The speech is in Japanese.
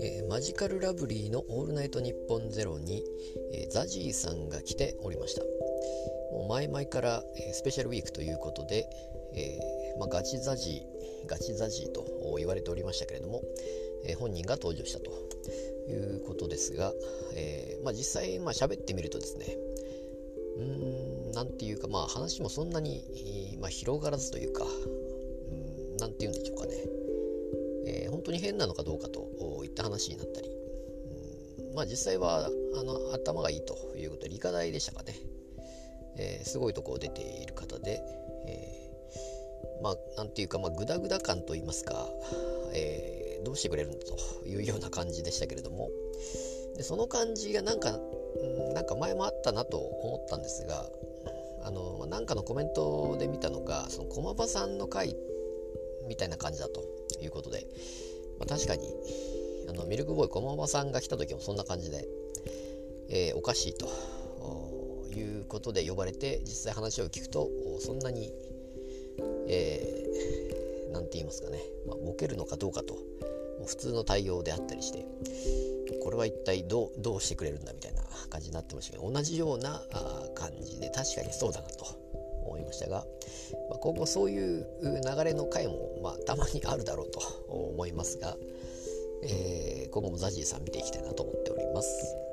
えマジカルラブリーの「オールナイトニッポンゼロに、えーザジーさんが来ておりました。もう前々から、えースペシャルウィークということで、えーまあ、ガチザジーガチザジーと言われておりましたけれども、え本人が登場したということですが、えーまあ、実際まあ喋ってみるとですねうーんなんていうかまあ話もそんなに、まあ、広がらずというかうんなんて言うんでしょうかね。えー本当に変なのかどうかといった話になったり、まあ実際はあの頭がいいということで理科大でしたかね、えーすごいとこを出ている方で、えーまあなんていうか、まあ、グダグダ感といいますか、えーどうしてくれるんだというような感じでしたけれども。でその感じがなんか、なんか前もあったなと思ったんですがのなんかのコメントで見たのがその駒場さんの回みたいな感じだということで、まあ、確かにあのミルクボーイ駒場さんが来た時もそんな感じで、えーおかしいということで呼ばれて実際話を聞くとそんなに、えーなんて言いますかね、まあ、ボケるのかどうかともう普通の対応であったりしてこれは一体どうしてくれるんだみたいな感じになってましたけど同じような感じで確かにそうだなと。思いましたが、まあ、今後そういう流れの回も、まあ、たまにあるだろうと思いますが、えー今後もザジーさん見ていきたいなと思っております。